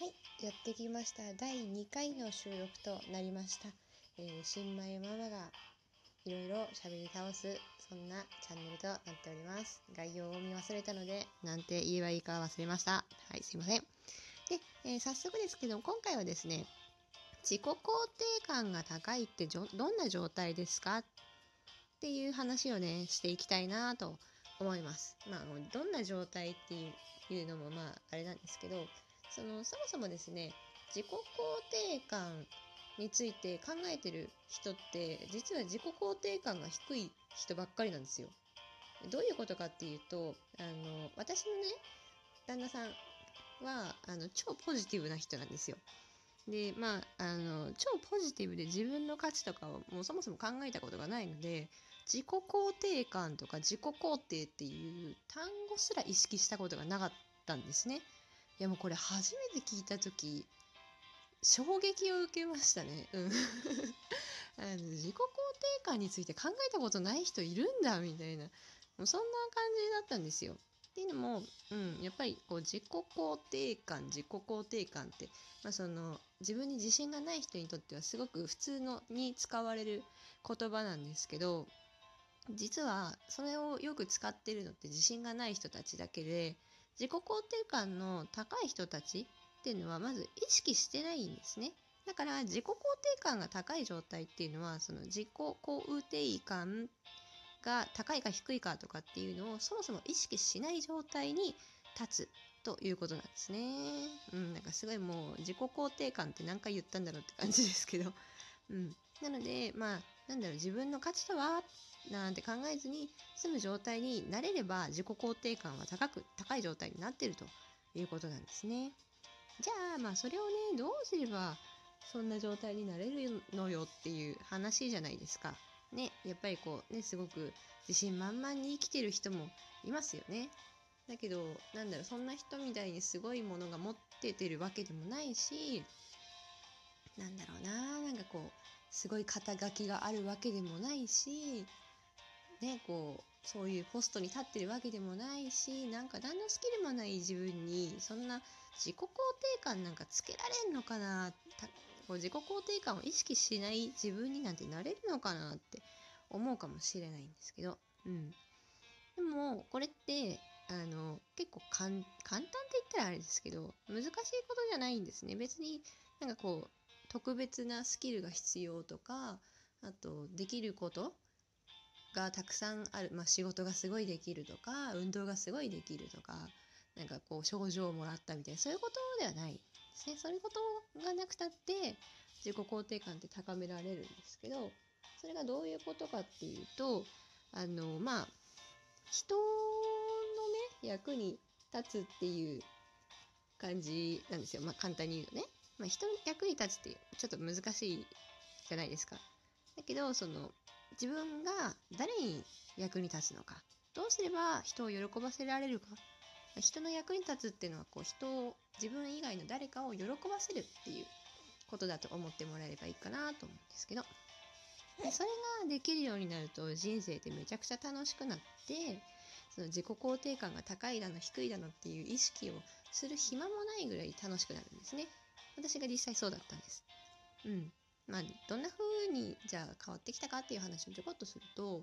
はい、やってきました。第2回の収録となりました。えー新米ママがいろいろ喋り倒す、そんなチャンネルとなっております。概要を見忘れたので、なんて言えばいいか忘れました。はい、すいません。で、えー早速ですけど、今回はですね、自己肯定感が高いってどんな状態ですか？っていう話をね、していきたいなと思います。まあ、どんな状態っていうのもまあ、あれなんですけど、そのそもそもですね自己肯定感について考えてる人って実は自己肯定感が低い人ばっかりなんですよ。どういうことかっていうとあの私のね旦那さんはあの超ポジティブな人なんですよ。でまああの超ポジティブで自分の価値とかをもうそもそも考えたことがないので自己肯定感とか自己肯定っていう単語すら意識したことがなかったんですね。やもうこれ初めて聞いた時衝撃を受けましたね。うん あの自己肯定感について考えたことない人いるんだみたいなもうそんな感じだったんですよ。っていうのも、うん、やっぱりこう自己肯定感自己肯定感って、まあ、その自分に自信がない人にとってはすごく普通のに使われる言葉なんですけど実はそれをよく使ってるのって自信がない人たちだけで自己肯定感の高い人たちっていうのはまず意識してないんですね。だから自己肯定感が高い状態っていうのはその自己肯定感が高いか低いかとかっていうのをそもそも意識しない状態に立つということなんですね。うん、なんかすごいもう自己肯定感って何回言ったんだろうって感じですけど。うん、なのでまあなんだろう自分の価値とはなんて考えずに済む状態になれれば自己肯定感は高く高い状態になってるということなんですね。じゃあまあそれをねどうすればそんな状態になれるのよっていう話じゃないですか。ねやっぱりこうねすごく自信満々に生きてる人もいますよね。だけどなんだろうそんな人みたいにすごいものが持っててるわけでもないしなんだろうななんかこうすごい肩書きがあるわけでもないしねこうそういうポストに立ってるわけでもないしなんか何のスキルもない自分にそんな自己肯定感なんかつけられんのかなこう自己肯定感を意識しない自分になんてなれるのかなって思うかもしれないんですけど、うん、でもこれってあの結構簡単って言ったらあれですけど難しいことじゃないんですね。別になんかこう特別なスキルが必要とかあとできることがたくさんある、まあ、仕事がすごいできるとか運動がすごいできるとかなんかこう賞状をもらったみたいなそういうことではないですね。そういうことがなくたって自己肯定感って高められるんですけどそれがどういうことかっていうとあのまあ人のね役に立つっていう感じなんですよ。まあ簡単に言うとね、まあ、人の役に立つってちょっと難しいじゃないですか。だけどその自分が誰に役に立つのか。どうすれば人を喜ばせられるか。人の役に立つっていうのはこう人を自分以外の誰かを喜ばせるっていうことだと思ってもらえればいいかなと思うんですけど。それができるようになると人生ってめちゃくちゃ楽しくなってその自己肯定感が高いだの低いだのっていう意識をする暇もないぐらい楽しくなるんですね。私が実際そうだったんですうんまあどんな風にじゃあ変わってきたかっていう話をちょこっとすると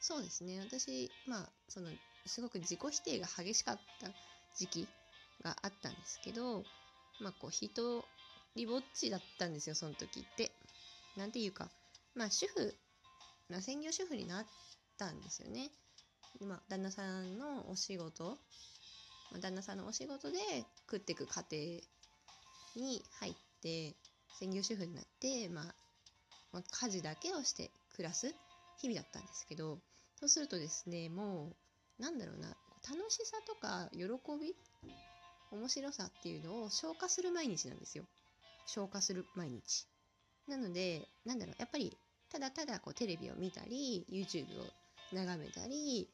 そうですね私まあそのすごく自己否定が激しかった時期があったんですけどまあこう一人ぼっちだったんですよその時って。なんていうかまあ主婦、まあ、専業主婦になったんですよね。でまあ旦那さんのお仕事、まあ、旦那さんのお仕事で食っていく家庭に入って専業主婦になって、まあ、まあ家事だけをして暮らす日々だったんですけどそうするとですねもうなんだろうな楽しさとか喜び面白さっていうのを消化する毎日なんですよ。消化する毎日。なのでなんだろうやっぱりただただこうテレビを見たり YouTube を眺めたり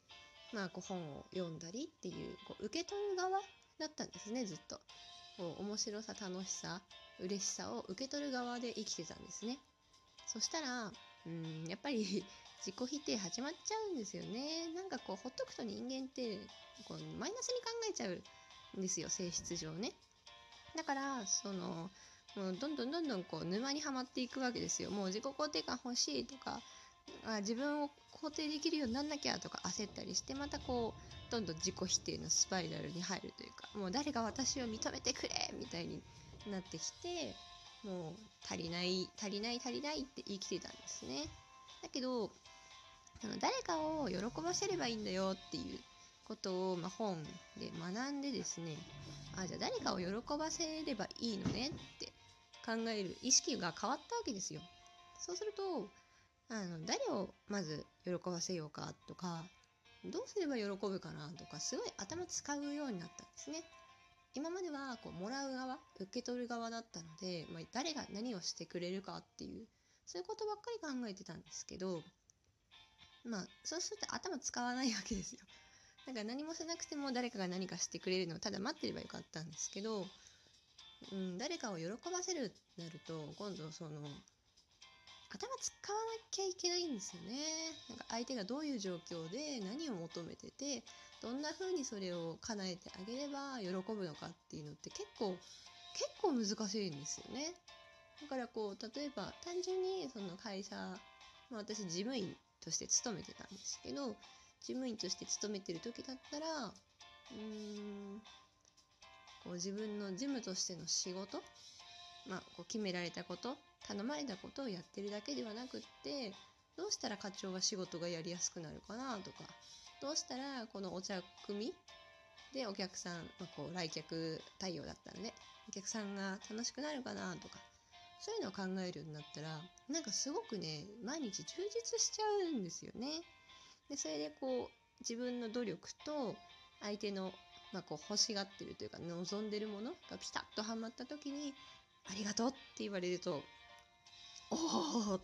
まあこう本を読んだりっていうこう受け取る側だったんですねずっと。面白さ楽しさ嬉しさを受け取る側で生きてたんですね。そしたらうんやっぱり 自己否定始まっちゃうんですよね。なんかこうほっとくと人間ってこうマイナスに考えちゃうんですよ性質上ね。だからそのもうどんどんどんどんこう沼にはまっていくわけですよ。もう自己肯定感欲しいとか自分を肯定できるようになんなきゃとか焦ったりしてまたこうどんどん自己否定のスパイラルに入るというかもう誰が私を認めてくれみたいになってきてもう足りない足りない足りないって言い切ってたんですね。だけどその誰かを喜ばせればいいんだよっていうことを、まあ、本で学んでですねあじゃあ誰かを喜ばせればいいのねって考える意識が変わったわけですよ。そうするとあの誰をまず喜ばせようかとかどうすれば喜ぶかなとかすごい頭使うようになったんですね。今まではこうもらう側受け取る側だったので、まあ、誰が何をしてくれるかっていうそういうことばっかり考えてたんですけどまあそうすると頭使わないわけですよ。だから何もしなくても誰かが何かしてくれるのをただ待ってればよかったんですけど、うん、誰かを喜ばせるなると今度その頭使わなきゃいけないんですよね。なんか相手がどういう状況で何を求めててどんな風にそれを叶えてあげれば喜ぶのかっていうのって結構結構難しいんですよね。だからこう例えば単純にその会社、まあ、私事務員として勤めてたんですけど事務員として勤めてる時だったらうーんこう自分の事務としての仕事、まあ、こう決められたこと頼まれたことをやってるだけではなくってどうしたら課長は仕事がやりやすくなるかなとかどうしたらこのお茶組でお客さん、まあ、こう来客対応だったのでお客さんが楽しくなるかなとかそういうのを考えるようになったらなんかすごくね毎日充実しちゃうんですよね。でそれでこう自分の努力と相手の、まあ、こう欲しがってるというか望んでるものがピタッとはまった時に「ありがとう」って言われると「おお!」っ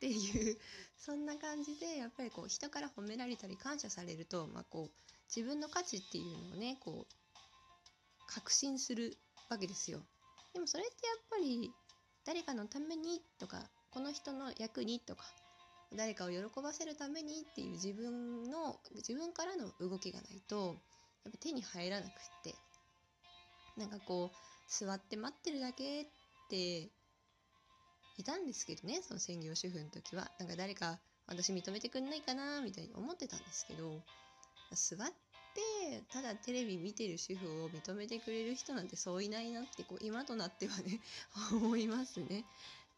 ていうそんな感じでやっぱりこう人から褒められたり感謝されると、まあ、こう自分の価値っていうのをねこう確信するわけですよ。でもそれってやっぱり誰かのためにとかこの人の役にとか誰かを喜ばせるためにっていう自分の自分からの動きがないとやっぱ手に入らなくってなんかこう座って待ってるだけっていたんですけどねその専業主婦の時はなんか誰か私認めてくんないかなみたいに思ってたんですけど座ってただテレビ見てる主婦を認めてくれる人なんてそういないなってこう今となってはね 思いますね。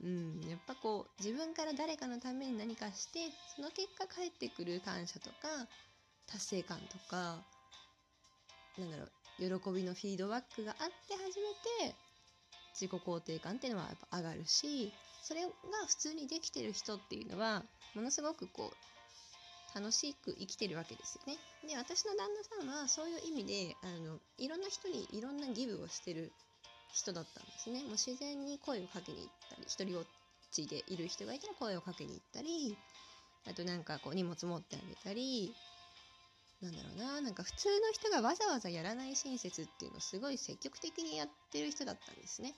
うん、やっぱこう自分から誰かのために何かしてその結果返ってくる感謝とか達成感とかなんだろう喜びのフィードバックがあって初めて自己肯定感っていうのはやっぱ上がるしそれが普通にできてる人っていうのはものすごくこう楽しく生きてるわけですよね。で私の旦那さんはそういう意味であのいろんな人にいろんなギブをしてる人だったんですね。もう自然に声をかけに行ったり、一人ぼっちでいる人がいたら声をかけに行ったり、あとなんかこう荷物持ってあげたり、なんだろうな、なんか普通の人がわざわざやらない親切っていうのをすごい積極的にやってる人だったんですね。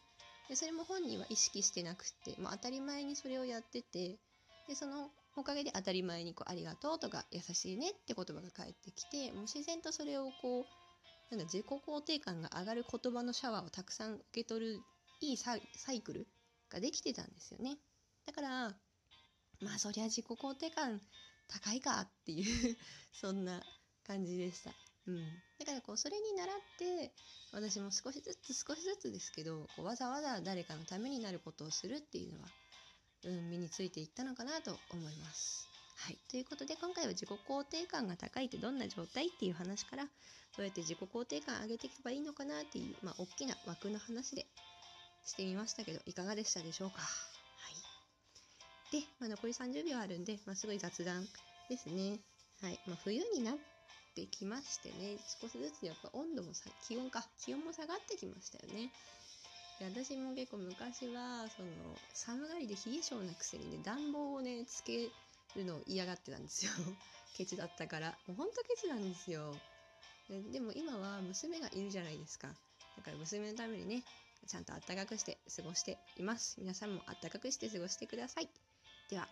でそれも本人は意識してなくて、まあ、当たり前にそれをやっててでそのおかげで当たり前にこう「ありがとう」とか「優しいね」って言葉が返ってきてもう自然とそれをこうなんだ自己肯定感が上がる言葉のシャワーをたくさん受け取るいいサイクルができてたんですよね。だからまあそりゃ自己肯定感高いかっていうそんな感じでした。うん、だからこうそれに倣って私も少しずつ少しずつですけどこうわざわざ誰かのためになることをするっていうのは、うん、身についていったのかなと思います。はい、ということで今回は自己肯定感が高いってどんな状態っていう話からどうやって自己肯定感上げていけばいいのかなっていう、まあ、大きな枠の話でしてみましたけどいかがでしたでしょうか？はい、で、まあ、残り30秒あるんで、まあ、すごい雑談ですね。はいまあ、冬になってきましてね少しずつやっぱ温度もさ気温か気温も下がってきましたよね。で私も結構昔はその寒がりで冷え性なくせにね暖房をねつけるのを嫌がってたんですよ。ケチだったから。もうほんとケチなんですよ。ででも今は娘がいるじゃないですか。だから娘のためにねちゃんとあったかくして過ごしています。皆さんもあったかくして過ごしてください。では